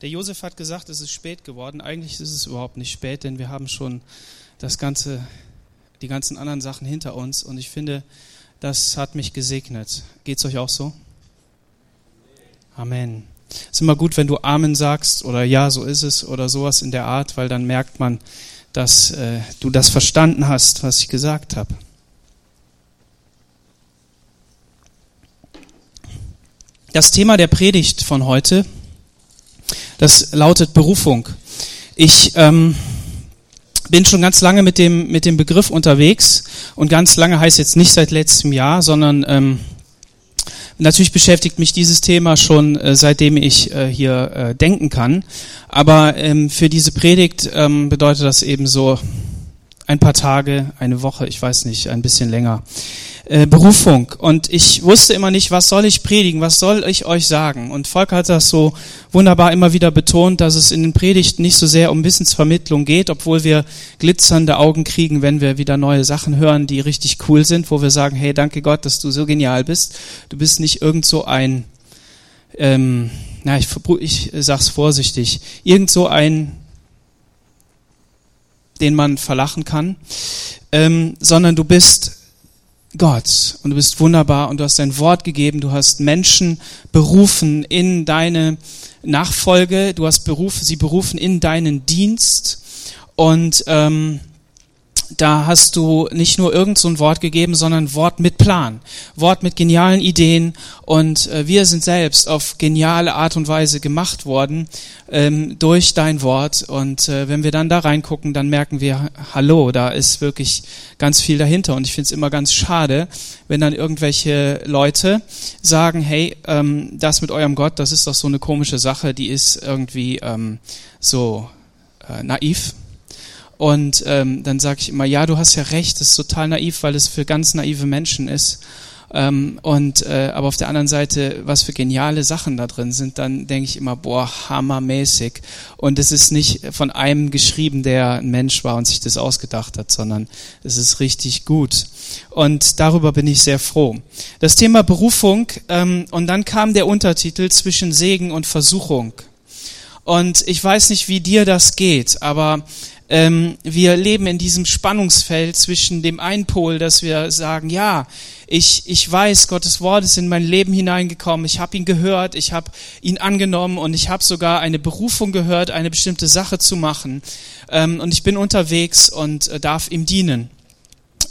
Der Josef hat gesagt, es ist spät geworden. Eigentlich ist es überhaupt nicht spät, denn wir haben schon das ganze, die ganzen anderen Sachen hinter uns. Und ich finde, das hat mich gesegnet. Geht's euch auch so? Amen. Es ist immer gut, wenn du Amen sagst oder Ja, so ist es oder sowas in der Art, weil dann merkt man, dass äh, du das verstanden hast, was ich gesagt habe. Das Thema der Predigt von heute, das lautet Berufung. Ich ähm, bin schon ganz lange mit dem, mit dem Begriff unterwegs und ganz lange heißt jetzt nicht seit letztem Jahr, sondern ähm, natürlich beschäftigt mich dieses Thema schon äh, seitdem ich äh, hier äh, denken kann. Aber ähm, für diese Predigt ähm, bedeutet das eben so ein paar Tage, eine Woche, ich weiß nicht, ein bisschen länger. Äh, Berufung. Und ich wusste immer nicht, was soll ich predigen, was soll ich euch sagen. Und Volker hat das so wunderbar immer wieder betont, dass es in den Predigten nicht so sehr um Wissensvermittlung geht, obwohl wir glitzernde Augen kriegen, wenn wir wieder neue Sachen hören, die richtig cool sind, wo wir sagen, hey, danke Gott, dass du so genial bist. Du bist nicht irgend so ein, ähm, na, ich, ich sag's vorsichtig, irgend so ein den man verlachen kann, ähm, sondern du bist Gott und du bist wunderbar und du hast dein Wort gegeben, du hast Menschen berufen in deine Nachfolge, du hast berufen, sie berufen in deinen Dienst und ähm, da hast du nicht nur irgend so ein Wort gegeben, sondern Wort mit Plan, Wort mit genialen Ideen. Und äh, wir sind selbst auf geniale Art und Weise gemacht worden ähm, durch dein Wort. Und äh, wenn wir dann da reingucken, dann merken wir, hallo, da ist wirklich ganz viel dahinter. Und ich finde es immer ganz schade, wenn dann irgendwelche Leute sagen, hey, ähm, das mit eurem Gott, das ist doch so eine komische Sache, die ist irgendwie ähm, so äh, naiv und ähm, dann sage ich immer, ja, du hast ja recht, das ist total naiv, weil es für ganz naive Menschen ist. Ähm, und äh, aber auf der anderen Seite, was für geniale Sachen da drin sind, dann denke ich immer, boah, hammermäßig. Und es ist nicht von einem geschrieben, der ein Mensch war und sich das ausgedacht hat, sondern es ist richtig gut. Und darüber bin ich sehr froh. Das Thema Berufung ähm, und dann kam der Untertitel zwischen Segen und Versuchung. Und ich weiß nicht, wie dir das geht, aber ähm, wir leben in diesem Spannungsfeld zwischen dem einen Pol, dass wir sagen, ja, ich, ich weiß, Gottes Wort ist in mein Leben hineingekommen, ich habe ihn gehört, ich habe ihn angenommen und ich habe sogar eine Berufung gehört, eine bestimmte Sache zu machen. Ähm, und ich bin unterwegs und äh, darf ihm dienen.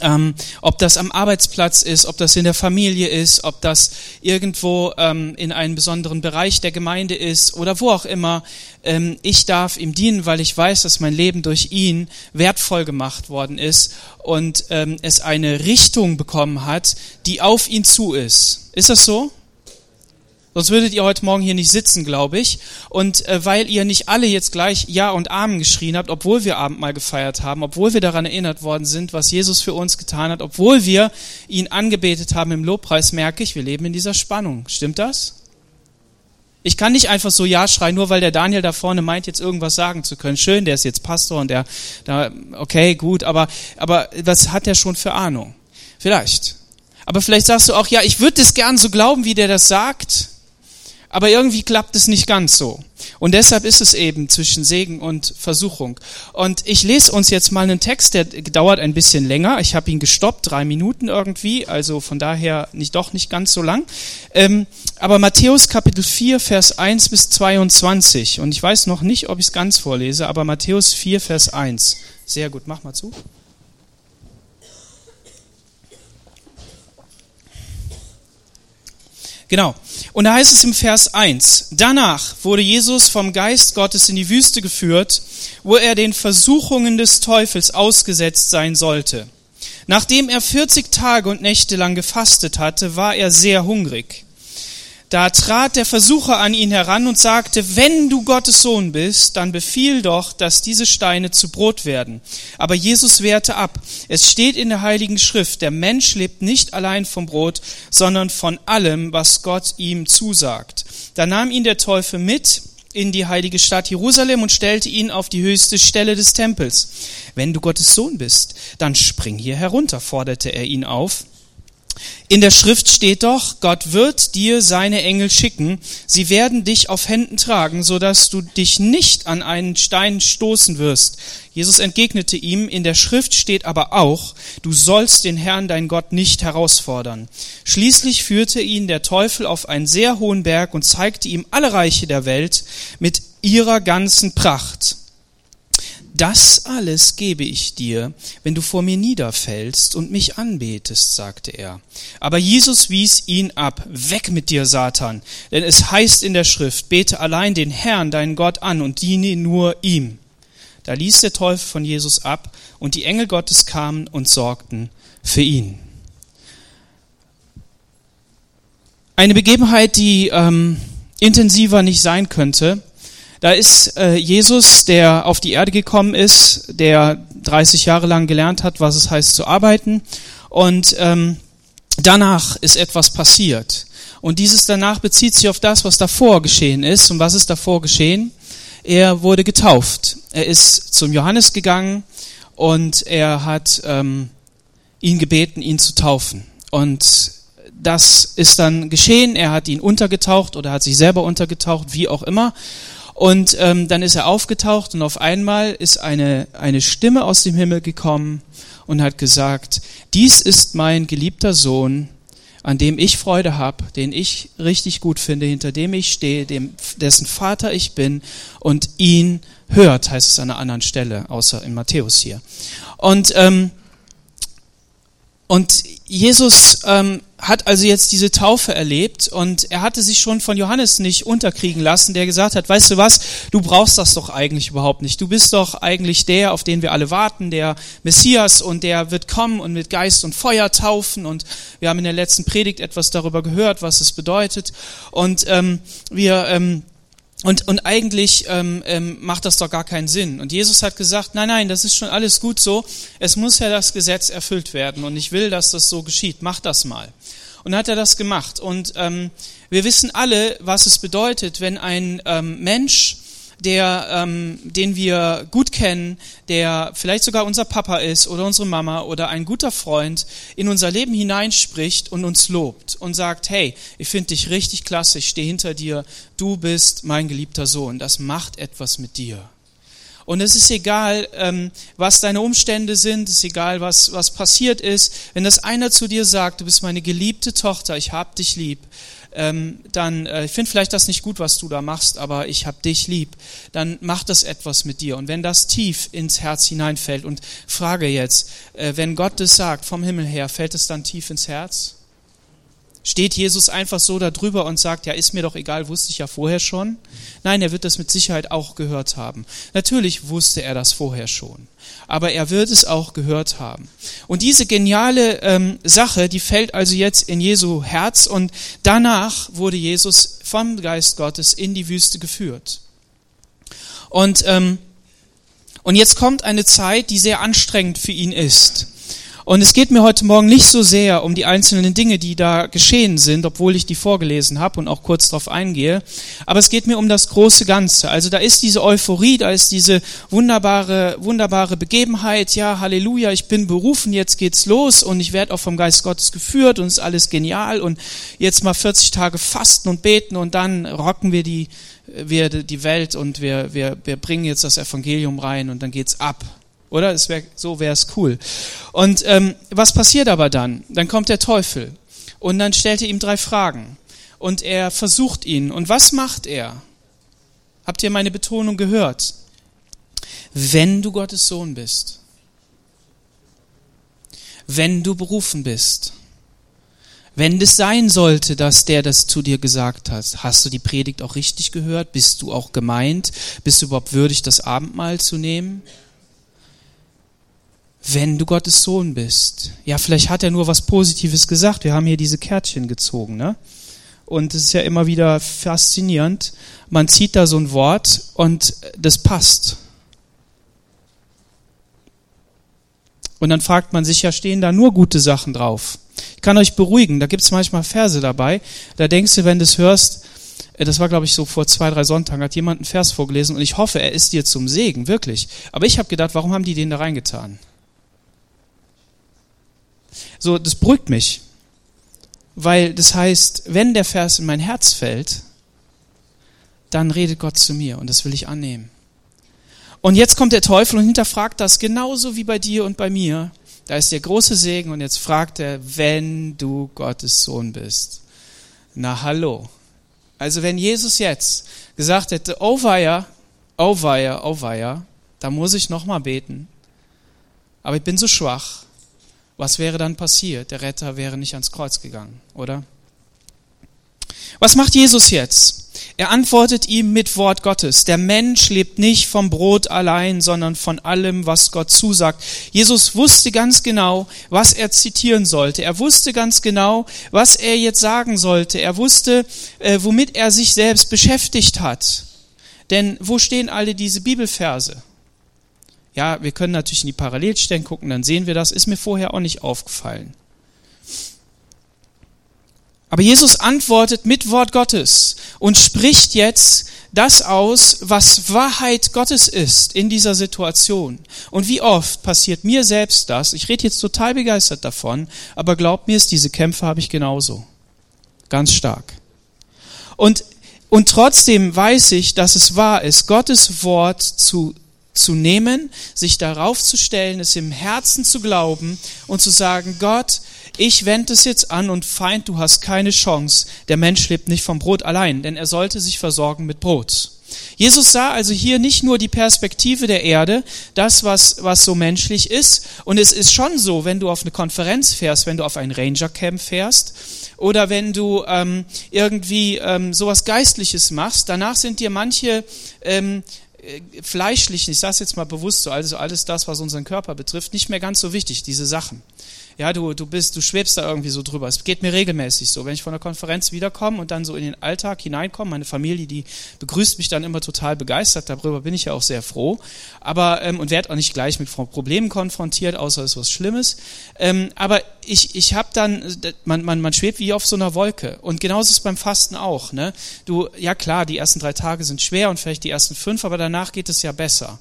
Ähm, ob das am Arbeitsplatz ist, ob das in der Familie ist, ob das irgendwo ähm, in einem besonderen Bereich der Gemeinde ist oder wo auch immer. Ähm, ich darf ihm dienen, weil ich weiß, dass mein Leben durch ihn wertvoll gemacht worden ist und ähm, es eine Richtung bekommen hat, die auf ihn zu ist. Ist das so? Sonst würdet ihr heute Morgen hier nicht sitzen, glaube ich. Und äh, weil ihr nicht alle jetzt gleich Ja und Amen geschrien habt, obwohl wir Abendmahl gefeiert haben, obwohl wir daran erinnert worden sind, was Jesus für uns getan hat, obwohl wir ihn angebetet haben im Lobpreis, merke ich, wir leben in dieser Spannung. Stimmt das? Ich kann nicht einfach so Ja schreien, nur weil der Daniel da vorne meint, jetzt irgendwas sagen zu können. Schön, der ist jetzt Pastor und der, da, okay, gut, aber, aber was hat der schon für Ahnung? Vielleicht. Aber vielleicht sagst du auch, ja, ich würde das gern so glauben, wie der das sagt. Aber irgendwie klappt es nicht ganz so. Und deshalb ist es eben zwischen Segen und Versuchung. Und ich lese uns jetzt mal einen Text, der dauert ein bisschen länger. Ich habe ihn gestoppt, drei Minuten irgendwie, also von daher nicht doch nicht ganz so lang. Ähm, aber Matthäus Kapitel 4, Vers 1 bis 22. Und ich weiß noch nicht, ob ich es ganz vorlese, aber Matthäus 4, Vers 1. Sehr gut, mach mal zu. Genau. Und da heißt es im Vers 1, danach wurde Jesus vom Geist Gottes in die Wüste geführt, wo er den Versuchungen des Teufels ausgesetzt sein sollte. Nachdem er 40 Tage und Nächte lang gefastet hatte, war er sehr hungrig. Da trat der Versucher an ihn heran und sagte, wenn du Gottes Sohn bist, dann befiehl doch, dass diese Steine zu Brot werden. Aber Jesus wehrte ab. Es steht in der Heiligen Schrift, der Mensch lebt nicht allein vom Brot, sondern von allem, was Gott ihm zusagt. Da nahm ihn der Teufel mit in die heilige Stadt Jerusalem und stellte ihn auf die höchste Stelle des Tempels. Wenn du Gottes Sohn bist, dann spring hier herunter, forderte er ihn auf. In der Schrift steht doch, Gott wird dir seine Engel schicken, sie werden dich auf Händen tragen, so dass du dich nicht an einen Stein stoßen wirst. Jesus entgegnete ihm, in der Schrift steht aber auch, du sollst den Herrn dein Gott nicht herausfordern. Schließlich führte ihn der Teufel auf einen sehr hohen Berg und zeigte ihm alle Reiche der Welt mit ihrer ganzen Pracht. Das alles gebe ich dir, wenn du vor mir niederfällst und mich anbetest, sagte er. Aber Jesus wies ihn ab. Weg mit dir, Satan. Denn es heißt in der Schrift, bete allein den Herrn, deinen Gott an und diene nur ihm. Da ließ der Teufel von Jesus ab und die Engel Gottes kamen und sorgten für ihn. Eine Begebenheit, die ähm, intensiver nicht sein könnte, da ist äh, Jesus, der auf die Erde gekommen ist, der 30 Jahre lang gelernt hat, was es heißt zu arbeiten. Und ähm, danach ist etwas passiert. Und dieses danach bezieht sich auf das, was davor geschehen ist. Und was ist davor geschehen? Er wurde getauft. Er ist zum Johannes gegangen und er hat ähm, ihn gebeten, ihn zu taufen. Und das ist dann geschehen. Er hat ihn untergetaucht oder hat sich selber untergetaucht, wie auch immer. Und ähm, dann ist er aufgetaucht und auf einmal ist eine, eine Stimme aus dem Himmel gekommen und hat gesagt, dies ist mein geliebter Sohn, an dem ich Freude habe, den ich richtig gut finde, hinter dem ich stehe, dem, dessen Vater ich bin und ihn hört, heißt es an einer anderen Stelle, außer in Matthäus hier. Und, ähm, und Jesus ähm, hat also jetzt diese Taufe erlebt und er hatte sich schon von Johannes nicht unterkriegen lassen, der gesagt hat, weißt du was, du brauchst das doch eigentlich überhaupt nicht. Du bist doch eigentlich der, auf den wir alle warten, der Messias und der wird kommen und mit Geist und Feuer taufen und wir haben in der letzten Predigt etwas darüber gehört, was es bedeutet und ähm, wir ähm, und, und eigentlich ähm, ähm, macht das doch gar keinen Sinn. Und Jesus hat gesagt, nein, nein, das ist schon alles gut so. Es muss ja das Gesetz erfüllt werden. Und ich will, dass das so geschieht. Mach das mal. Und dann hat er das gemacht. Und ähm, wir wissen alle, was es bedeutet, wenn ein ähm, Mensch der, ähm, den wir gut kennen, der vielleicht sogar unser Papa ist oder unsere Mama oder ein guter Freund, in unser Leben hineinspricht und uns lobt und sagt, hey, ich finde dich richtig klasse, ich stehe hinter dir, du bist mein geliebter Sohn. Das macht etwas mit dir. Und es ist egal, ähm, was deine Umstände sind, es ist egal, was, was passiert ist. Wenn das einer zu dir sagt, du bist meine geliebte Tochter, ich hab dich lieb, ähm, dann, äh, ich finde vielleicht das nicht gut, was du da machst, aber ich hab dich lieb, dann macht das etwas mit dir. Und wenn das tief ins Herz hineinfällt und frage jetzt, äh, wenn Gott das sagt vom Himmel her, fällt es dann tief ins Herz? Steht Jesus einfach so darüber und sagt, ja, ist mir doch egal, wusste ich ja vorher schon? Nein, er wird das mit Sicherheit auch gehört haben. Natürlich wusste er das vorher schon, aber er wird es auch gehört haben. Und diese geniale ähm, Sache, die fällt also jetzt in Jesu Herz und danach wurde Jesus vom Geist Gottes in die Wüste geführt. Und, ähm, und jetzt kommt eine Zeit, die sehr anstrengend für ihn ist. Und es geht mir heute Morgen nicht so sehr um die einzelnen Dinge, die da geschehen sind, obwohl ich die vorgelesen habe und auch kurz darauf eingehe. Aber es geht mir um das große Ganze. Also da ist diese Euphorie, da ist diese wunderbare, wunderbare Begebenheit. Ja, Halleluja, ich bin berufen, jetzt geht's los und ich werde auch vom Geist Gottes geführt und ist alles genial und jetzt mal 40 Tage fasten und beten und dann rocken wir die, wir die Welt und wir, wir, wir bringen jetzt das Evangelium rein und dann geht's ab. Oder? Wär, so wäre es cool. Und ähm, was passiert aber dann? Dann kommt der Teufel und dann stellt er ihm drei Fragen und er versucht ihn. Und was macht er? Habt ihr meine Betonung gehört? Wenn du Gottes Sohn bist, wenn du berufen bist, wenn es sein sollte, dass der das zu dir gesagt hat, hast du die Predigt auch richtig gehört? Bist du auch gemeint? Bist du überhaupt würdig, das Abendmahl zu nehmen? Wenn du Gottes Sohn bist. Ja, vielleicht hat er nur was Positives gesagt. Wir haben hier diese Kärtchen gezogen, ne? Und es ist ja immer wieder faszinierend. Man zieht da so ein Wort und das passt. Und dann fragt man sich ja, stehen da nur gute Sachen drauf? Ich kann euch beruhigen, da gibt es manchmal Verse dabei. Da denkst du, wenn du es hörst, äh, das war glaube ich so vor zwei, drei Sonntagen, hat jemand einen Vers vorgelesen und ich hoffe, er ist dir zum Segen, wirklich. Aber ich habe gedacht, warum haben die den da reingetan? So, das beruhigt mich. weil das heißt, wenn der Vers in mein Herz fällt, dann redet Gott zu mir und das will ich annehmen. Und jetzt kommt der Teufel und hinterfragt das genauso wie bei dir und bei mir. Da ist der große Segen und jetzt fragt er, wenn du Gottes Sohn bist. Na hallo. Also wenn Jesus jetzt gesagt hätte, oh weia, oh weia, oh weia, da muss ich nochmal beten. Aber ich bin so schwach. Was wäre dann passiert? Der Retter wäre nicht ans Kreuz gegangen, oder? Was macht Jesus jetzt? Er antwortet ihm mit Wort Gottes. Der Mensch lebt nicht vom Brot allein, sondern von allem, was Gott zusagt. Jesus wusste ganz genau, was er zitieren sollte. Er wusste ganz genau, was er jetzt sagen sollte. Er wusste, äh, womit er sich selbst beschäftigt hat. Denn wo stehen alle diese Bibelverse? Ja, wir können natürlich in die Parallelstellen gucken, dann sehen wir das. Ist mir vorher auch nicht aufgefallen. Aber Jesus antwortet mit Wort Gottes und spricht jetzt das aus, was Wahrheit Gottes ist in dieser Situation. Und wie oft passiert mir selbst das? Ich rede jetzt total begeistert davon, aber glaubt mir, diese Kämpfe habe ich genauso. Ganz stark. Und, und trotzdem weiß ich, dass es wahr ist, Gottes Wort zu zu nehmen, sich darauf zu stellen, es im Herzen zu glauben und zu sagen, Gott, ich wende es jetzt an und Feind, du hast keine Chance. Der Mensch lebt nicht vom Brot allein, denn er sollte sich versorgen mit Brot. Jesus sah also hier nicht nur die Perspektive der Erde, das, was, was so menschlich ist. Und es ist schon so, wenn du auf eine Konferenz fährst, wenn du auf ein Ranger-Camp fährst oder wenn du ähm, irgendwie ähm, sowas Geistliches machst, danach sind dir manche ähm, äh, fleischlichen, ich sage es jetzt mal bewusst so, also alles das, was unseren Körper betrifft, nicht mehr ganz so wichtig, diese Sachen ja, du, du bist, du schwebst da irgendwie so drüber. Es geht mir regelmäßig so. Wenn ich von der Konferenz wiederkomme und dann so in den Alltag hineinkomme, meine Familie, die begrüßt mich dann immer total begeistert, darüber bin ich ja auch sehr froh. Aber, ähm, und werde auch nicht gleich mit Problemen konfrontiert, außer es ist was Schlimmes. Ähm, aber ich, ich habe dann, man, man, man schwebt wie auf so einer Wolke. Und genauso ist es beim Fasten auch. Ne? Du, ja klar, die ersten drei Tage sind schwer und vielleicht die ersten fünf, aber danach geht es ja besser.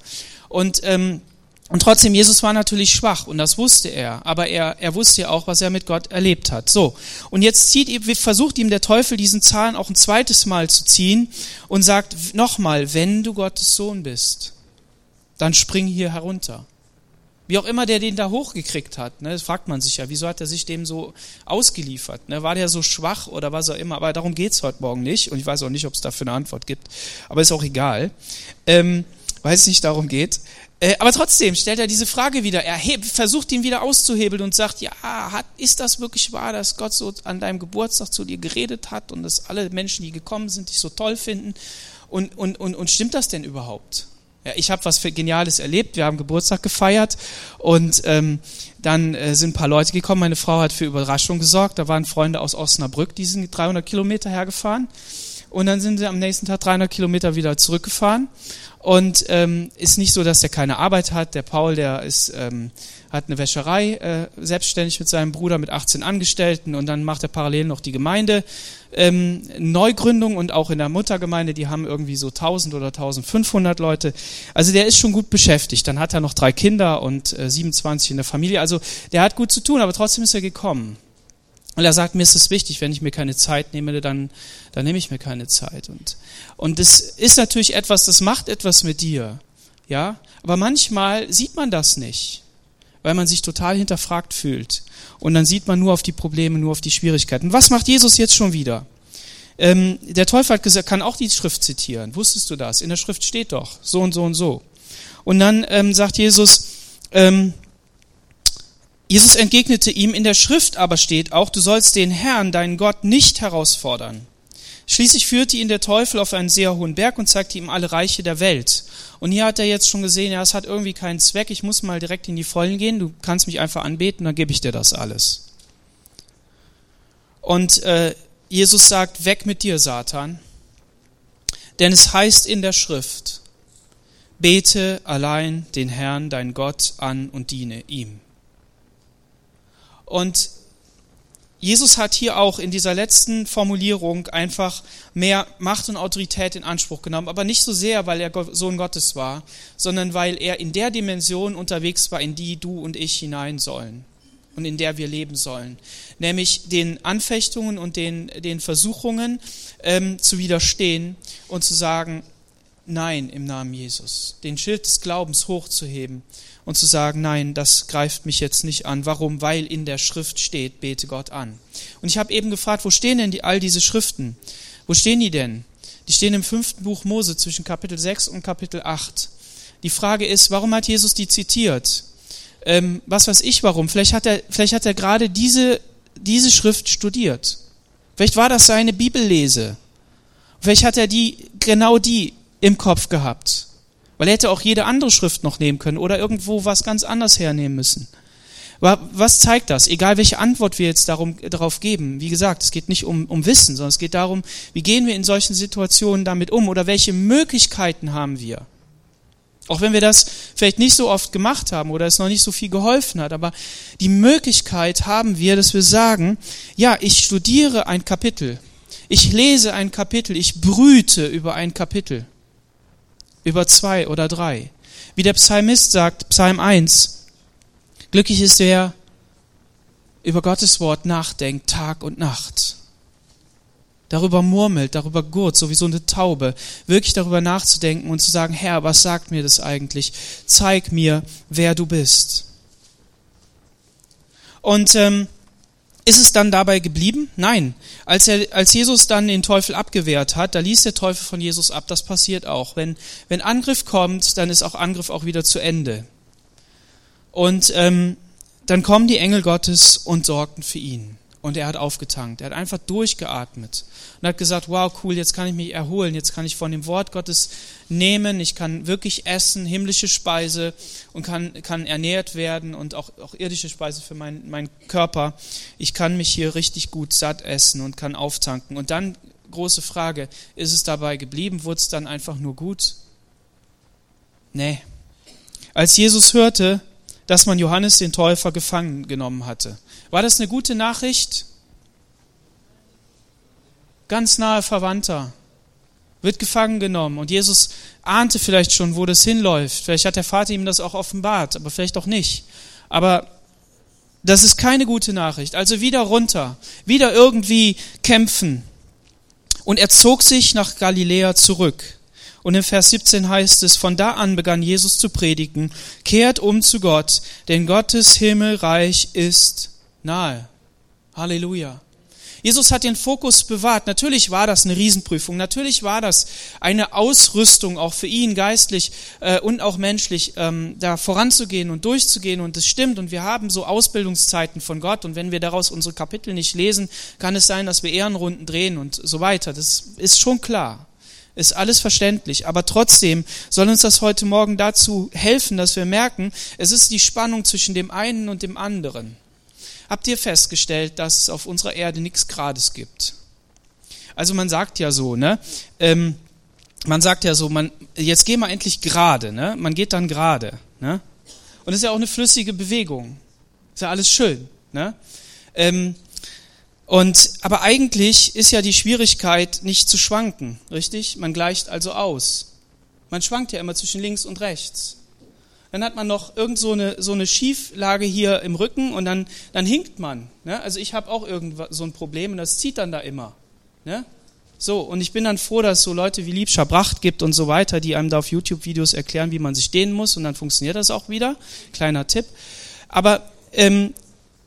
Und ähm, und trotzdem, Jesus war natürlich schwach und das wusste er, aber er, er wusste ja auch, was er mit Gott erlebt hat. So, und jetzt zieht, versucht ihm der Teufel diesen Zahn auch ein zweites Mal zu ziehen und sagt nochmal, wenn du Gottes Sohn bist, dann spring hier herunter. Wie auch immer der den da hochgekriegt hat, ne, das fragt man sich ja, wieso hat er sich dem so ausgeliefert? Ne? War der so schwach oder was auch immer? Aber darum geht's heute Morgen nicht und ich weiß auch nicht, ob es dafür eine Antwort gibt, aber ist auch egal, ähm, weil es nicht darum geht. Äh, aber trotzdem stellt er diese Frage wieder. Er versucht ihn wieder auszuhebeln und sagt, ja, hat, ist das wirklich wahr, dass Gott so an deinem Geburtstag zu dir geredet hat und dass alle Menschen, die gekommen sind, dich so toll finden? Und, und, und, und stimmt das denn überhaupt? Ich habe was Geniales erlebt. Wir haben Geburtstag gefeiert und ähm, dann äh, sind ein paar Leute gekommen. Meine Frau hat für Überraschung gesorgt. Da waren Freunde aus Osnabrück, die sind 300 Kilometer hergefahren. Und dann sind sie am nächsten Tag 300 Kilometer wieder zurückgefahren. Und ähm, ist nicht so, dass der keine Arbeit hat. Der Paul, der ist, ähm, hat eine Wäscherei äh, selbstständig mit seinem Bruder mit 18 Angestellten und dann macht er parallel noch die Gemeinde ähm, Neugründung und auch in der Muttergemeinde, die haben irgendwie so 1000 oder 1500 Leute. Also der ist schon gut beschäftigt. Dann hat er noch drei Kinder und äh, 27 in der Familie. Also der hat gut zu tun, aber trotzdem ist er gekommen. Und er sagt, mir ist es wichtig, wenn ich mir keine Zeit nehme, dann, dann nehme ich mir keine Zeit. Und, und das ist natürlich etwas, das macht etwas mit dir. Ja, aber manchmal sieht man das nicht, weil man sich total hinterfragt fühlt. Und dann sieht man nur auf die Probleme, nur auf die Schwierigkeiten. Was macht Jesus jetzt schon wieder? Ähm, der Teufel hat gesagt, kann auch die Schrift zitieren. Wusstest du das? In der Schrift steht doch so und so und so. Und dann ähm, sagt Jesus, ähm, Jesus entgegnete ihm, in der Schrift aber steht auch, du sollst den Herrn, deinen Gott, nicht herausfordern. Schließlich führte ihn der Teufel auf einen sehr hohen Berg und zeigte ihm alle Reiche der Welt. Und hier hat er jetzt schon gesehen, ja, es hat irgendwie keinen Zweck, ich muss mal direkt in die Vollen gehen, du kannst mich einfach anbeten, dann gebe ich dir das alles. Und äh, Jesus sagt, weg mit dir, Satan, denn es heißt in der Schrift, bete allein den Herrn, dein Gott, an und diene ihm. Und Jesus hat hier auch in dieser letzten Formulierung einfach mehr Macht und Autorität in Anspruch genommen, aber nicht so sehr, weil er Sohn Gottes war, sondern weil er in der Dimension unterwegs war, in die du und ich hinein sollen. und in der wir leben sollen. Nämlich den Anfechtungen und den, den Versuchungen ähm, zu widerstehen und zu sagen, nein im Namen Jesus. Den Schild des Glaubens hochzuheben und zu sagen, nein, das greift mich jetzt nicht an. Warum? Weil in der Schrift steht, bete Gott an. Und ich habe eben gefragt, wo stehen denn die, all diese Schriften? Wo stehen die denn? Die stehen im fünften Buch Mose zwischen Kapitel 6 und Kapitel 8. Die Frage ist, warum hat Jesus die zitiert? Ähm, was weiß ich warum? Vielleicht hat er, vielleicht hat er gerade diese, diese Schrift studiert. Vielleicht war das seine Bibellese. Vielleicht hat er die, genau die im Kopf gehabt. Weil er hätte auch jede andere Schrift noch nehmen können oder irgendwo was ganz anderes hernehmen müssen. Was zeigt das? Egal welche Antwort wir jetzt darum, darauf geben. Wie gesagt, es geht nicht um, um Wissen, sondern es geht darum, wie gehen wir in solchen Situationen damit um oder welche Möglichkeiten haben wir. Auch wenn wir das vielleicht nicht so oft gemacht haben oder es noch nicht so viel geholfen hat, aber die Möglichkeit haben wir, dass wir sagen, ja, ich studiere ein Kapitel, ich lese ein Kapitel, ich brüte über ein Kapitel über zwei oder drei. Wie der Psalmist sagt, Psalm 1, glücklich ist der, über Gottes Wort nachdenkt, Tag und Nacht. Darüber murmelt, darüber gurt, so wie so eine Taube, wirklich darüber nachzudenken und zu sagen, Herr, was sagt mir das eigentlich? Zeig mir, wer du bist. Und ähm, ist es dann dabei geblieben? Nein. Als, er, als Jesus dann den Teufel abgewehrt hat, da ließ der Teufel von Jesus ab. Das passiert auch. Wenn, wenn Angriff kommt, dann ist auch Angriff auch wieder zu Ende. Und ähm, dann kommen die Engel Gottes und sorgten für ihn. Und er hat aufgetankt. Er hat einfach durchgeatmet und hat gesagt, wow, cool, jetzt kann ich mich erholen, jetzt kann ich von dem Wort Gottes nehmen, ich kann wirklich essen, himmlische Speise und kann, kann ernährt werden und auch, auch irdische Speise für meinen mein Körper. Ich kann mich hier richtig gut satt essen und kann auftanken. Und dann, große Frage, ist es dabei geblieben? Wurde es dann einfach nur gut? Nee. Als Jesus hörte, dass man Johannes den Täufer gefangen genommen hatte, war das eine gute Nachricht? Ganz nahe Verwandter wird gefangen genommen und Jesus ahnte vielleicht schon, wo das hinläuft. Vielleicht hat der Vater ihm das auch offenbart, aber vielleicht auch nicht. Aber das ist keine gute Nachricht. Also wieder runter, wieder irgendwie kämpfen. Und er zog sich nach Galiläa zurück. Und im Vers 17 heißt es, von da an begann Jesus zu predigen, kehrt um zu Gott, denn Gottes Himmelreich ist nahe. Halleluja. Jesus hat den Fokus bewahrt. Natürlich war das eine Riesenprüfung. Natürlich war das eine Ausrüstung auch für ihn geistlich äh, und auch menschlich, ähm, da voranzugehen und durchzugehen. Und das stimmt. Und wir haben so Ausbildungszeiten von Gott. Und wenn wir daraus unsere Kapitel nicht lesen, kann es sein, dass wir Ehrenrunden drehen und so weiter. Das ist schon klar. Ist alles verständlich. Aber trotzdem soll uns das heute Morgen dazu helfen, dass wir merken, es ist die Spannung zwischen dem einen und dem anderen. Habt ihr festgestellt, dass es auf unserer Erde nichts Grades gibt? Also man sagt ja so, ne? Ähm, man sagt ja so, man, jetzt gehen wir endlich gerade, ne? Man geht dann gerade, ne? Und es ist ja auch eine flüssige Bewegung. Ist ja alles schön, ne? Ähm, und, aber eigentlich ist ja die Schwierigkeit nicht zu schwanken, richtig? Man gleicht also aus. Man schwankt ja immer zwischen links und rechts dann hat man noch irgend so eine, so eine Schieflage hier im Rücken und dann, dann hinkt man. Ne? Also ich habe auch irgend so ein Problem und das zieht dann da immer. Ne? So, und ich bin dann froh, dass es so Leute wie Liebscher Bracht gibt und so weiter, die einem da auf YouTube-Videos erklären, wie man sich dehnen muss und dann funktioniert das auch wieder. Kleiner Tipp. Aber ähm,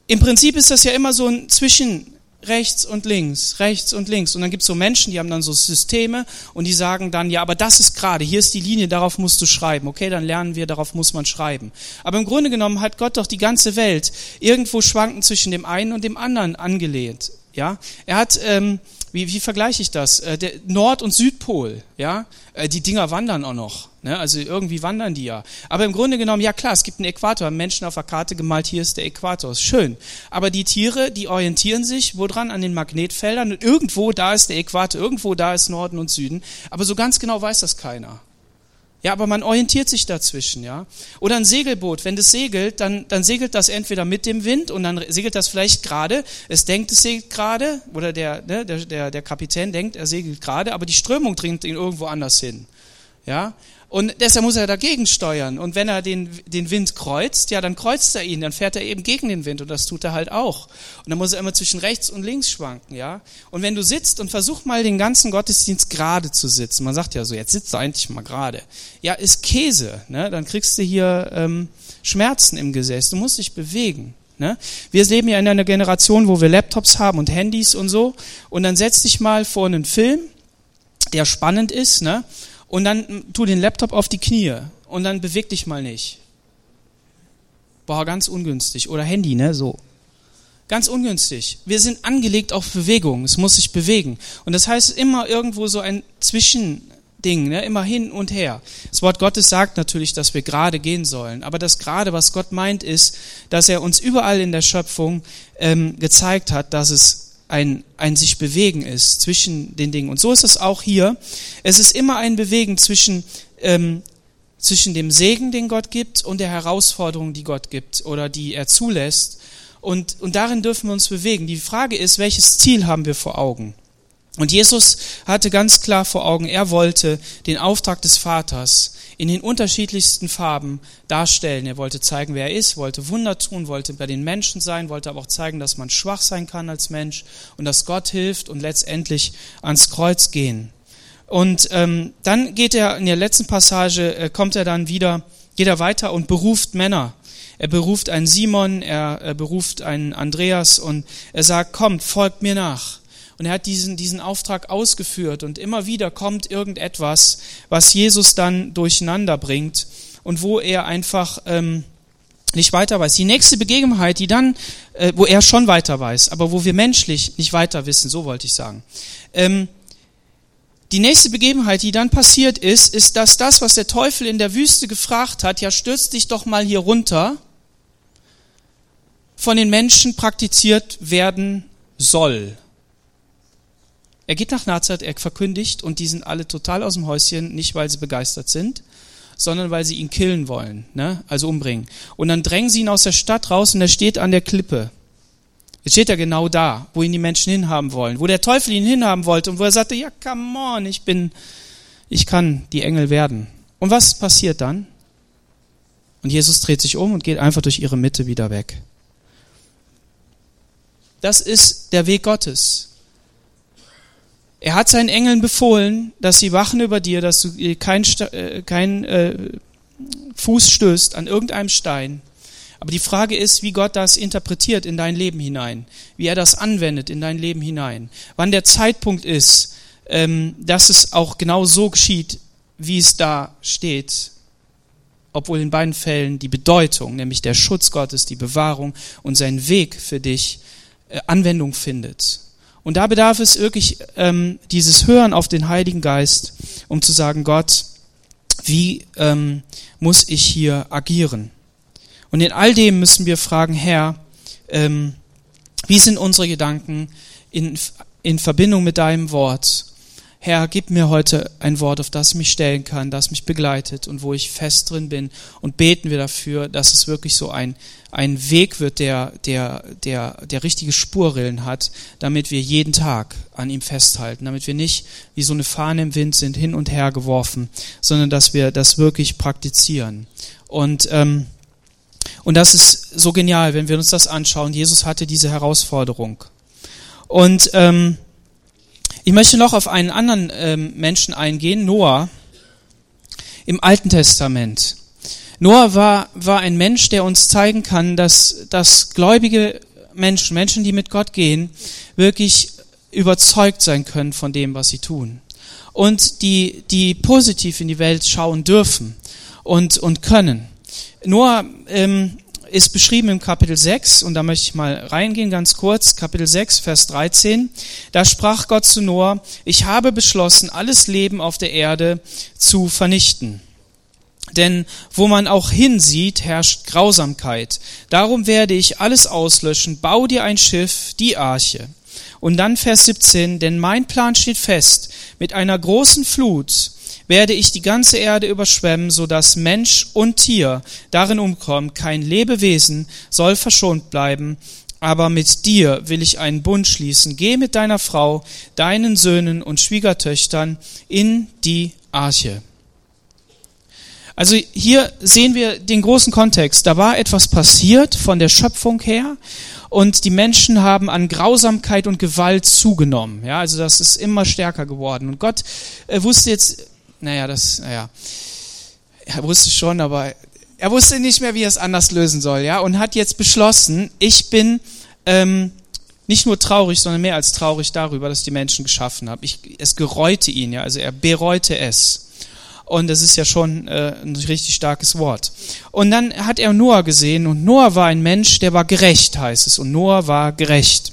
im Prinzip ist das ja immer so ein Zwischen, rechts und links, rechts und links. Und dann gibt es so Menschen, die haben dann so Systeme und die sagen dann, ja, aber das ist gerade, hier ist die Linie, darauf musst du schreiben. Okay, dann lernen wir, darauf muss man schreiben. Aber im Grunde genommen hat Gott doch die ganze Welt irgendwo schwanken zwischen dem einen und dem anderen angelehnt. Ja, er hat, ähm, wie, wie vergleiche ich das? Äh, der Nord- und Südpol, ja, äh, die Dinger wandern auch noch. Ne? Also irgendwie wandern die ja. Aber im Grunde genommen, ja klar, es gibt einen Äquator. Haben Menschen auf der Karte gemalt, hier ist der Äquator. Ist schön. Aber die Tiere, die orientieren sich, wo dran? An den Magnetfeldern. Und irgendwo da ist der Äquator, irgendwo da ist Norden und Süden. Aber so ganz genau weiß das keiner. Ja, aber man orientiert sich dazwischen, ja. Oder ein Segelboot, wenn das segelt, dann, dann segelt das entweder mit dem Wind und dann segelt das vielleicht gerade. Es denkt, es segelt gerade, oder der, ne, der, der, der Kapitän denkt, er segelt gerade, aber die Strömung dringt ihn irgendwo anders hin. Ja, und deshalb muss er dagegen steuern. Und wenn er den, den Wind kreuzt, ja, dann kreuzt er ihn, dann fährt er eben gegen den Wind und das tut er halt auch. Und dann muss er immer zwischen rechts und links schwanken, ja. Und wenn du sitzt und versuch mal den ganzen Gottesdienst gerade zu sitzen, man sagt ja so, jetzt sitzt du eigentlich mal gerade. Ja, ist Käse, ne? Dann kriegst du hier ähm, Schmerzen im Gesäß. Du musst dich bewegen. Ne? Wir leben ja in einer Generation, wo wir Laptops haben und Handys und so. Und dann setz dich mal vor einen Film, der spannend ist, ne? Und dann tu den Laptop auf die Knie und dann beweg dich mal nicht. Boah, ganz ungünstig. Oder Handy, ne, so. Ganz ungünstig. Wir sind angelegt auf Bewegung. Es muss sich bewegen. Und das heißt immer irgendwo so ein Zwischending, ne? immer hin und her. Das Wort Gottes sagt natürlich, dass wir gerade gehen sollen. Aber das gerade, was Gott meint, ist, dass er uns überall in der Schöpfung ähm, gezeigt hat, dass es ein, ein sich bewegen ist zwischen den Dingen. Und so ist es auch hier. Es ist immer ein Bewegen zwischen, ähm, zwischen dem Segen, den Gott gibt, und der Herausforderung, die Gott gibt oder die er zulässt. Und, und darin dürfen wir uns bewegen. Die Frage ist, welches Ziel haben wir vor Augen? Und Jesus hatte ganz klar vor Augen, er wollte den Auftrag des Vaters in den unterschiedlichsten Farben darstellen. Er wollte zeigen, wer er ist, wollte Wunder tun, wollte bei den Menschen sein, wollte aber auch zeigen, dass man schwach sein kann als Mensch und dass Gott hilft und letztendlich ans Kreuz gehen. Und ähm, dann geht er in der letzten Passage, äh, kommt er dann wieder, geht er weiter und beruft Männer. Er beruft einen Simon, er, er beruft einen Andreas und er sagt, kommt, folgt mir nach. Und er hat diesen, diesen Auftrag ausgeführt und immer wieder kommt irgendetwas, was Jesus dann durcheinander bringt und wo er einfach ähm, nicht weiter weiß. Die nächste Begebenheit, die dann, äh, wo er schon weiter weiß, aber wo wir menschlich nicht weiter wissen, so wollte ich sagen. Ähm, die nächste Begebenheit, die dann passiert ist, ist, dass das, was der Teufel in der Wüste gefragt hat, ja stürzt dich doch mal hier runter, von den Menschen praktiziert werden soll. Er geht nach Nazareth, er verkündigt und die sind alle total aus dem Häuschen, nicht weil sie begeistert sind, sondern weil sie ihn killen wollen, ne? also umbringen. Und dann drängen sie ihn aus der Stadt raus und er steht an der Klippe. Jetzt steht er genau da, wo ihn die Menschen hinhaben wollen, wo der Teufel ihn hinhaben wollte und wo er sagte, ja, come on, ich bin, ich kann die Engel werden. Und was passiert dann? Und Jesus dreht sich um und geht einfach durch ihre Mitte wieder weg. Das ist der Weg Gottes. Er hat seinen Engeln befohlen, dass sie wachen über dir, dass du kein, äh, kein äh, Fuß stößt an irgendeinem Stein. Aber die Frage ist, wie Gott das interpretiert in dein Leben hinein, wie er das anwendet in dein Leben hinein, wann der Zeitpunkt ist, ähm, dass es auch genau so geschieht, wie es da steht, obwohl in beiden Fällen die Bedeutung, nämlich der Schutz Gottes, die Bewahrung und sein Weg für dich äh, Anwendung findet. Und da bedarf es wirklich ähm, dieses Hören auf den Heiligen Geist, um zu sagen, Gott, wie ähm, muss ich hier agieren? Und in all dem müssen wir fragen, Herr, ähm, wie sind unsere Gedanken in, in Verbindung mit deinem Wort? Herr, gib mir heute ein Wort, auf das ich mich stellen kann, das mich begleitet und wo ich fest drin bin. Und beten wir dafür, dass es wirklich so ein, ein Weg wird, der, der, der, der richtige Spurrillen hat, damit wir jeden Tag an ihm festhalten, damit wir nicht wie so eine Fahne im Wind sind, hin und her geworfen, sondern dass wir das wirklich praktizieren. Und, ähm, und das ist so genial, wenn wir uns das anschauen. Jesus hatte diese Herausforderung. Und ähm, ich möchte noch auf einen anderen ähm, Menschen eingehen, Noah im Alten Testament. Noah war, war ein Mensch, der uns zeigen kann, dass, dass gläubige Menschen, Menschen, die mit Gott gehen, wirklich überzeugt sein können von dem, was sie tun. Und die, die positiv in die Welt schauen dürfen und, und können. Noah ähm, ist beschrieben im Kapitel 6 und da möchte ich mal reingehen ganz kurz. Kapitel 6, Vers 13. Da sprach Gott zu Noah, ich habe beschlossen, alles Leben auf der Erde zu vernichten. Denn wo man auch hinsieht, herrscht Grausamkeit. Darum werde ich alles auslöschen. Bau dir ein Schiff, die Arche. Und dann Vers 17, denn mein Plan steht fest. Mit einer großen Flut werde ich die ganze Erde überschwemmen, so dass Mensch und Tier darin umkommen. Kein Lebewesen soll verschont bleiben. Aber mit dir will ich einen Bund schließen. Geh mit deiner Frau, deinen Söhnen und Schwiegertöchtern in die Arche. Also hier sehen wir den großen Kontext. Da war etwas passiert von der Schöpfung her und die Menschen haben an Grausamkeit und Gewalt zugenommen. Ja, also das ist immer stärker geworden. Und Gott äh, wusste jetzt, naja, das, naja, er wusste schon, aber er wusste nicht mehr, wie er es anders lösen soll, ja, und hat jetzt beschlossen, ich bin ähm, nicht nur traurig, sondern mehr als traurig darüber, dass ich die Menschen geschaffen habe. Ich, es gereute ihn, ja, also er bereute es. Und das ist ja schon äh, ein richtig starkes Wort. Und dann hat er Noah gesehen und Noah war ein Mensch, der war gerecht, heißt es. Und Noah war gerecht.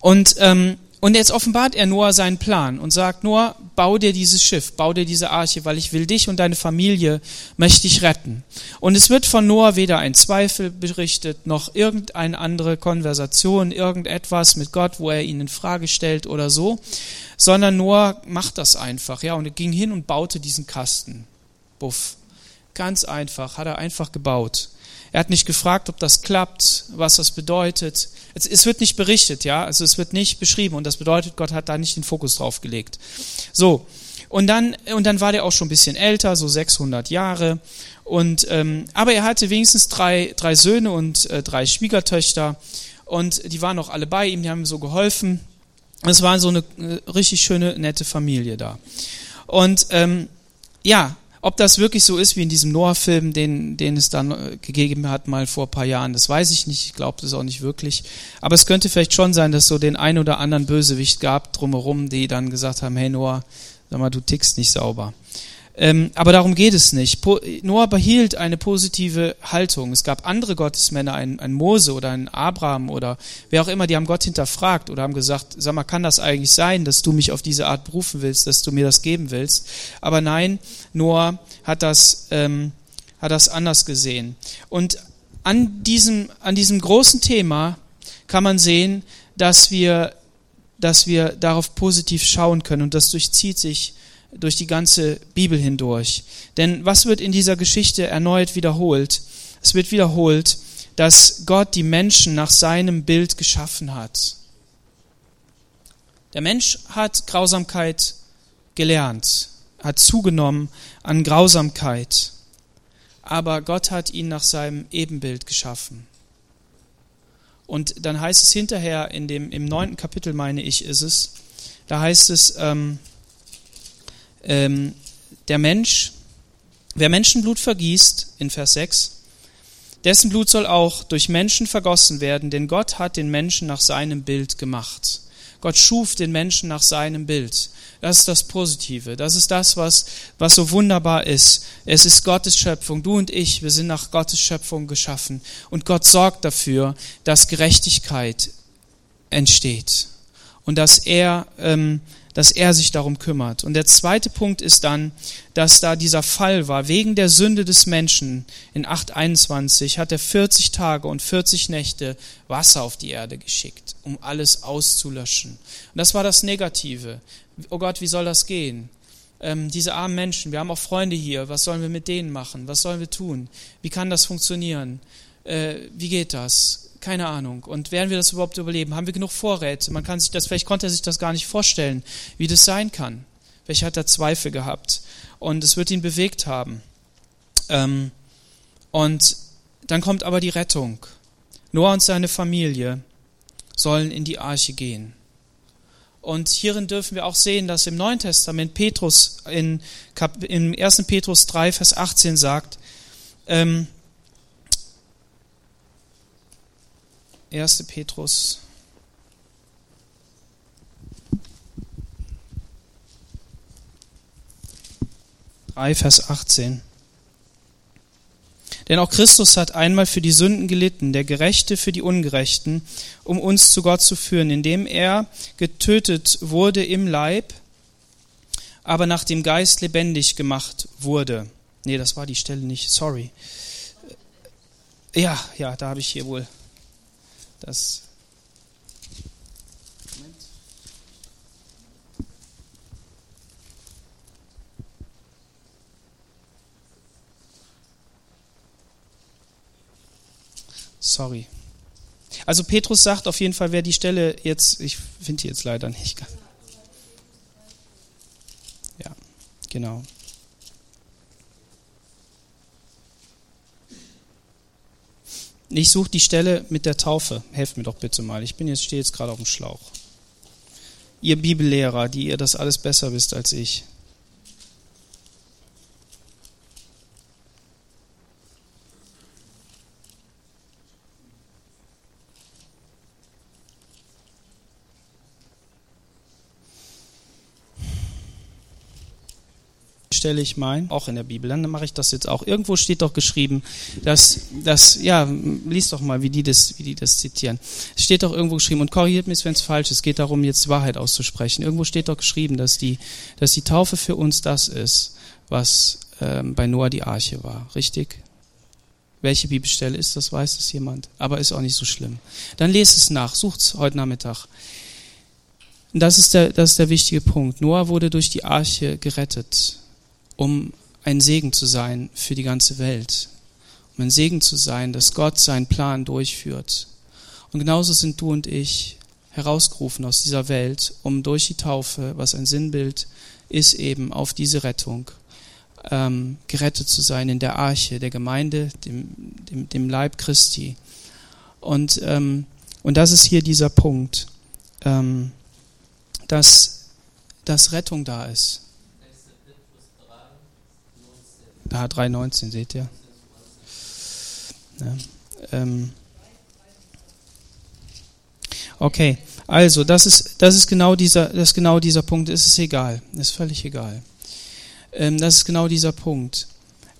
Und ähm, und jetzt offenbart er Noah seinen Plan und sagt, Noah, bau dir dieses Schiff, bau dir diese Arche, weil ich will dich und deine Familie möchte ich retten. Und es wird von Noah weder ein Zweifel berichtet, noch irgendeine andere Konversation, irgendetwas mit Gott, wo er ihn in Frage stellt oder so, sondern Noah macht das einfach, ja, und er ging hin und baute diesen Kasten. Buff. Ganz einfach, hat er einfach gebaut. Er hat nicht gefragt, ob das klappt, was das bedeutet. Es, es, wird nicht berichtet, ja, also es wird nicht beschrieben und das bedeutet, Gott hat da nicht den Fokus drauf gelegt. So. Und dann, und dann war der auch schon ein bisschen älter, so 600 Jahre. Und, ähm, aber er hatte wenigstens drei, drei Söhne und äh, drei Schwiegertöchter. Und die waren auch alle bei ihm, die haben ihm so geholfen. Es war so eine äh, richtig schöne, nette Familie da. Und ähm, ja, ob das wirklich so ist wie in diesem Noah-Film, den, den es dann äh, gegeben hat, mal vor ein paar Jahren, das weiß ich nicht. Ich glaube das auch nicht wirklich. Aber es könnte vielleicht schon sein, dass es so den ein oder anderen Bösewicht gab drumherum, die dann gesagt haben, hey Noah, sag mal, du tickst nicht sauber. Ähm, aber darum geht es nicht. Noah behielt eine positive Haltung. Es gab andere Gottesmänner, ein, ein Mose oder ein Abraham oder wer auch immer, die haben Gott hinterfragt oder haben gesagt, sag mal, kann das eigentlich sein, dass du mich auf diese Art berufen willst, dass du mir das geben willst? Aber nein, Noah hat das, ähm, hat das anders gesehen. Und an diesem, an diesem großen Thema kann man sehen, dass wir, dass wir darauf positiv schauen können und das durchzieht sich durch die ganze Bibel hindurch. Denn was wird in dieser Geschichte erneut wiederholt? Es wird wiederholt, dass Gott die Menschen nach seinem Bild geschaffen hat. Der Mensch hat Grausamkeit gelernt, hat zugenommen an Grausamkeit, aber Gott hat ihn nach seinem Ebenbild geschaffen. Und dann heißt es hinterher in dem im neunten Kapitel meine ich ist es, da heißt es ähm, ähm, der Mensch, wer Menschenblut vergießt, in Vers 6, dessen Blut soll auch durch Menschen vergossen werden, denn Gott hat den Menschen nach seinem Bild gemacht. Gott schuf den Menschen nach seinem Bild. Das ist das Positive. Das ist das, was, was so wunderbar ist. Es ist Gottes Schöpfung. Du und ich, wir sind nach Gottes Schöpfung geschaffen. Und Gott sorgt dafür, dass Gerechtigkeit entsteht. Und dass er ähm, dass er sich darum kümmert. Und der zweite Punkt ist dann, dass da dieser Fall war, wegen der Sünde des Menschen in 821 hat er 40 Tage und 40 Nächte Wasser auf die Erde geschickt, um alles auszulöschen. Und das war das Negative. Oh Gott, wie soll das gehen? Ähm, diese armen Menschen, wir haben auch Freunde hier, was sollen wir mit denen machen? Was sollen wir tun? Wie kann das funktionieren? Äh, wie geht das? Keine Ahnung. Und werden wir das überhaupt überleben? Haben wir genug Vorräte? Man kann sich das, vielleicht konnte er sich das gar nicht vorstellen, wie das sein kann. Vielleicht hat er Zweifel gehabt. Und es wird ihn bewegt haben. Ähm, und dann kommt aber die Rettung. Noah und seine Familie sollen in die Arche gehen. Und hierin dürfen wir auch sehen, dass im Neuen Testament Petrus in, in 1. Petrus 3, Vers 18 sagt, ähm, 1. Petrus. Drei, Vers 18. Denn auch Christus hat einmal für die Sünden gelitten, der Gerechte für die Ungerechten, um uns zu Gott zu führen, indem er getötet wurde im Leib, aber nach dem Geist lebendig gemacht wurde. Nee, das war die Stelle nicht, sorry. Ja, ja, da habe ich hier wohl das Moment. Sorry. Also Petrus sagt auf jeden Fall, wer die Stelle jetzt, ich finde die jetzt leider nicht. Ja, genau. Ich suche die Stelle mit der Taufe. Helft mir doch bitte mal. Ich bin jetzt, stehe jetzt gerade auf dem Schlauch. Ihr Bibellehrer, die ihr das alles besser wisst als ich. Stelle ich mein, auch in der Bibel, dann mache ich das jetzt auch. Irgendwo steht doch geschrieben, dass, dass ja, lies doch mal, wie die das, wie die das zitieren. Es steht doch irgendwo geschrieben, und korrigiert mich, wenn es falsch ist, es geht darum, jetzt Wahrheit auszusprechen. Irgendwo steht doch geschrieben, dass die, dass die Taufe für uns das ist, was ähm, bei Noah die Arche war. Richtig? Welche Bibelstelle ist das, weiß das jemand. Aber ist auch nicht so schlimm. Dann lest es nach, sucht es heute Nachmittag. Das ist, der, das ist der wichtige Punkt. Noah wurde durch die Arche gerettet um ein Segen zu sein für die ganze Welt, um ein Segen zu sein, dass Gott seinen Plan durchführt. Und genauso sind du und ich herausgerufen aus dieser Welt, um durch die Taufe, was ein Sinnbild ist, eben auf diese Rettung ähm, gerettet zu sein in der Arche, der Gemeinde, dem, dem, dem Leib Christi. Und, ähm, und das ist hier dieser Punkt, ähm, dass, dass Rettung da ist. Da 3,19, seht ihr? Ja, ähm. Okay, also das ist, das ist genau dieser, das genau dieser Punkt. Es ist egal, es ist völlig egal. Ähm, das ist genau dieser Punkt.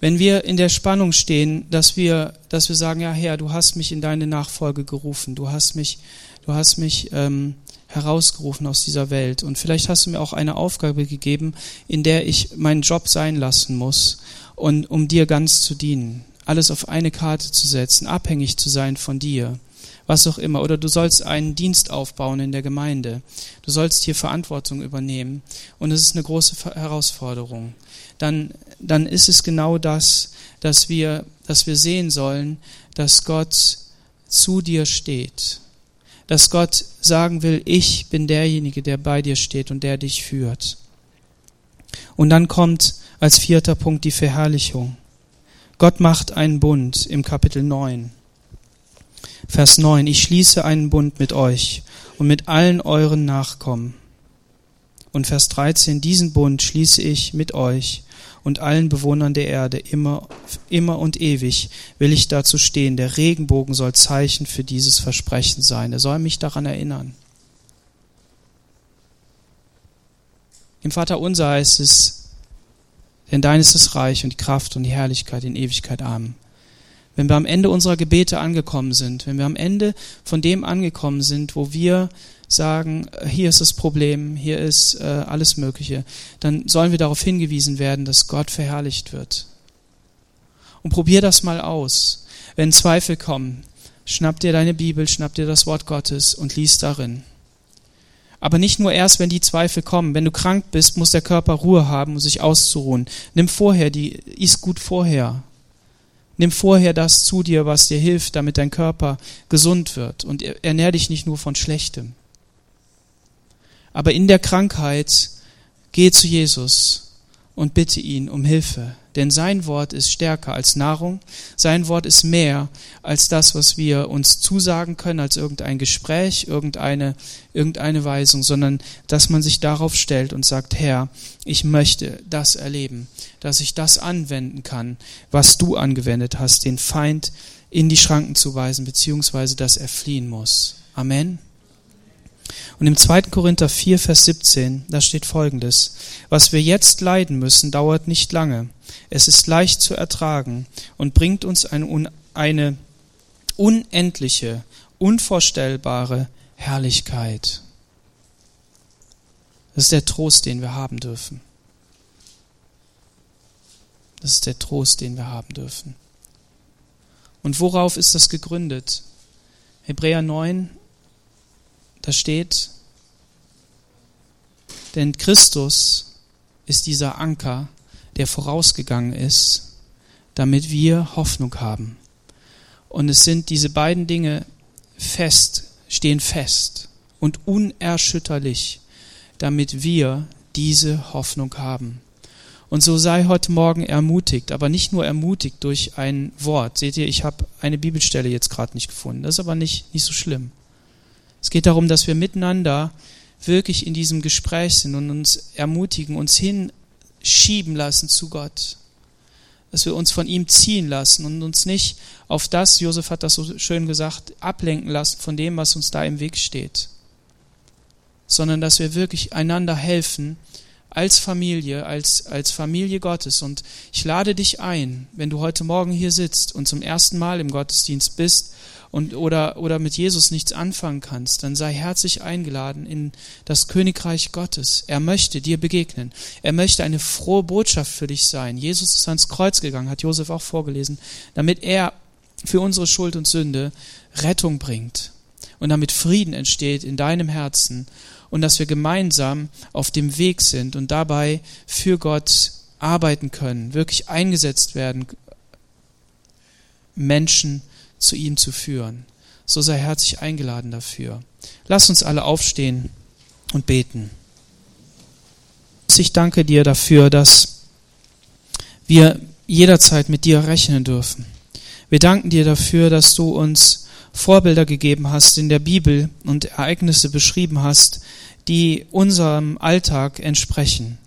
Wenn wir in der Spannung stehen, dass wir, dass wir sagen, ja Herr, du hast mich in deine Nachfolge gerufen, du hast mich, du hast mich ähm, herausgerufen aus dieser Welt und vielleicht hast du mir auch eine Aufgabe gegeben, in der ich meinen Job sein lassen muss und um dir ganz zu dienen, alles auf eine Karte zu setzen, abhängig zu sein von dir, was auch immer. Oder du sollst einen Dienst aufbauen in der Gemeinde. Du sollst hier Verantwortung übernehmen. Und es ist eine große Herausforderung. Dann, dann ist es genau das, dass wir, dass wir sehen sollen, dass Gott zu dir steht. Dass Gott sagen will, ich bin derjenige, der bei dir steht und der dich führt. Und dann kommt als vierter Punkt die Verherrlichung. Gott macht einen Bund im Kapitel 9. Vers 9. Ich schließe einen Bund mit euch und mit allen euren Nachkommen. Und Vers 13. Diesen Bund schließe ich mit euch und allen Bewohnern der Erde immer, immer und ewig will ich dazu stehen. Der Regenbogen soll Zeichen für dieses Versprechen sein. Er soll mich daran erinnern. Im Vater unser heißt es, denn dein ist das Reich und die Kraft und die Herrlichkeit in Ewigkeit. Amen. Wenn wir am Ende unserer Gebete angekommen sind, wenn wir am Ende von dem angekommen sind, wo wir sagen, hier ist das Problem, hier ist äh, alles Mögliche, dann sollen wir darauf hingewiesen werden, dass Gott verherrlicht wird. Und probier das mal aus. Wenn Zweifel kommen, schnapp dir deine Bibel, schnapp dir das Wort Gottes und lies darin. Aber nicht nur erst, wenn die Zweifel kommen. Wenn du krank bist, muss der Körper Ruhe haben, um sich auszuruhen. Nimm vorher die, iss gut vorher. Nimm vorher das zu dir, was dir hilft, damit dein Körper gesund wird. Und ernähr dich nicht nur von Schlechtem. Aber in der Krankheit geh zu Jesus und bitte ihn um Hilfe. Denn sein Wort ist stärker als Nahrung. Sein Wort ist mehr als das, was wir uns zusagen können, als irgendein Gespräch, irgendeine, irgendeine Weisung, sondern dass man sich darauf stellt und sagt, Herr, ich möchte das erleben, dass ich das anwenden kann, was du angewendet hast, den Feind in die Schranken zu weisen, beziehungsweise dass er fliehen muss. Amen. Und im 2. Korinther 4, Vers 17, da steht folgendes. Was wir jetzt leiden müssen, dauert nicht lange. Es ist leicht zu ertragen und bringt uns eine, eine unendliche, unvorstellbare Herrlichkeit. Das ist der Trost, den wir haben dürfen. Das ist der Trost, den wir haben dürfen. Und worauf ist das gegründet? Hebräer 9, da steht, denn Christus ist dieser Anker, der vorausgegangen ist, damit wir Hoffnung haben. Und es sind diese beiden Dinge fest, stehen fest und unerschütterlich, damit wir diese Hoffnung haben. Und so sei heute Morgen ermutigt, aber nicht nur ermutigt durch ein Wort. Seht ihr, ich habe eine Bibelstelle jetzt gerade nicht gefunden. Das ist aber nicht, nicht so schlimm. Es geht darum, dass wir miteinander wirklich in diesem Gespräch sind und uns ermutigen, uns hinschieben lassen zu Gott. Dass wir uns von ihm ziehen lassen und uns nicht auf das, Josef hat das so schön gesagt, ablenken lassen von dem, was uns da im Weg steht. Sondern dass wir wirklich einander helfen, als Familie, als, als Familie Gottes. Und ich lade dich ein, wenn du heute Morgen hier sitzt und zum ersten Mal im Gottesdienst bist und, oder, oder mit Jesus nichts anfangen kannst, dann sei herzlich eingeladen in das Königreich Gottes. Er möchte dir begegnen. Er möchte eine frohe Botschaft für dich sein. Jesus ist ans Kreuz gegangen, hat Josef auch vorgelesen, damit er für unsere Schuld und Sünde Rettung bringt und damit Frieden entsteht in deinem Herzen und dass wir gemeinsam auf dem Weg sind und dabei für Gott arbeiten können, wirklich eingesetzt werden, Menschen zu ihm zu führen. So sei herzlich eingeladen dafür. Lass uns alle aufstehen und beten. Ich danke dir dafür, dass wir jederzeit mit dir rechnen dürfen. Wir danken dir dafür, dass du uns Vorbilder gegeben hast in der Bibel und Ereignisse beschrieben hast, die unserem Alltag entsprechen.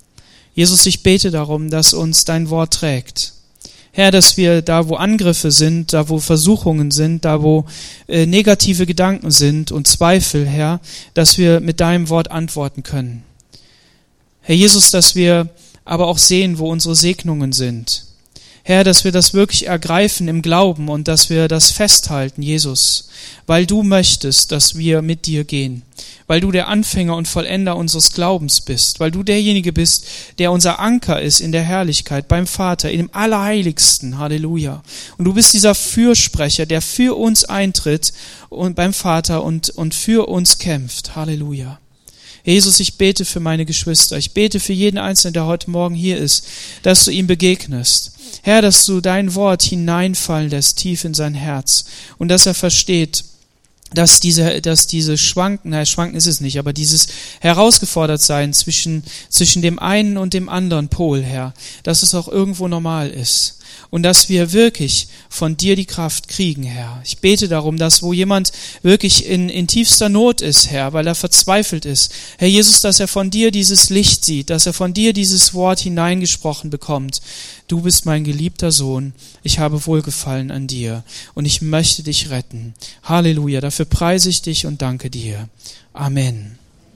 Jesus, ich bete darum, dass uns dein Wort trägt. Herr, dass wir da, wo Angriffe sind, da, wo Versuchungen sind, da, wo äh, negative Gedanken sind und Zweifel, Herr, dass wir mit deinem Wort antworten können. Herr Jesus, dass wir aber auch sehen, wo unsere Segnungen sind. Herr, dass wir das wirklich ergreifen im Glauben und dass wir das festhalten, Jesus, weil du möchtest, dass wir mit dir gehen, weil du der Anfänger und Vollender unseres Glaubens bist, weil du derjenige bist, der unser Anker ist in der Herrlichkeit beim Vater, dem Allerheiligsten, Halleluja. Und du bist dieser Fürsprecher, der für uns eintritt und beim Vater und, und für uns kämpft, Halleluja. Jesus, ich bete für meine Geschwister. Ich bete für jeden Einzelnen, der heute Morgen hier ist, dass du ihm begegnest. Herr, dass du dein Wort hineinfallen lässt, tief in sein Herz und dass er versteht, dass diese, dass diese Schwanken, naja, Schwanken ist es nicht, aber dieses herausgefordert sein zwischen, zwischen dem einen und dem anderen Pol, Herr, dass es auch irgendwo normal ist und dass wir wirklich von dir die Kraft kriegen, Herr. Ich bete darum, dass wo jemand wirklich in, in tiefster Not ist, Herr, weil er verzweifelt ist, Herr Jesus, dass er von dir dieses Licht sieht, dass er von dir dieses Wort hineingesprochen bekommt. Du bist mein geliebter Sohn, ich habe Wohlgefallen an dir und ich möchte dich retten. Halleluja, dafür preise ich dich und danke dir. Amen.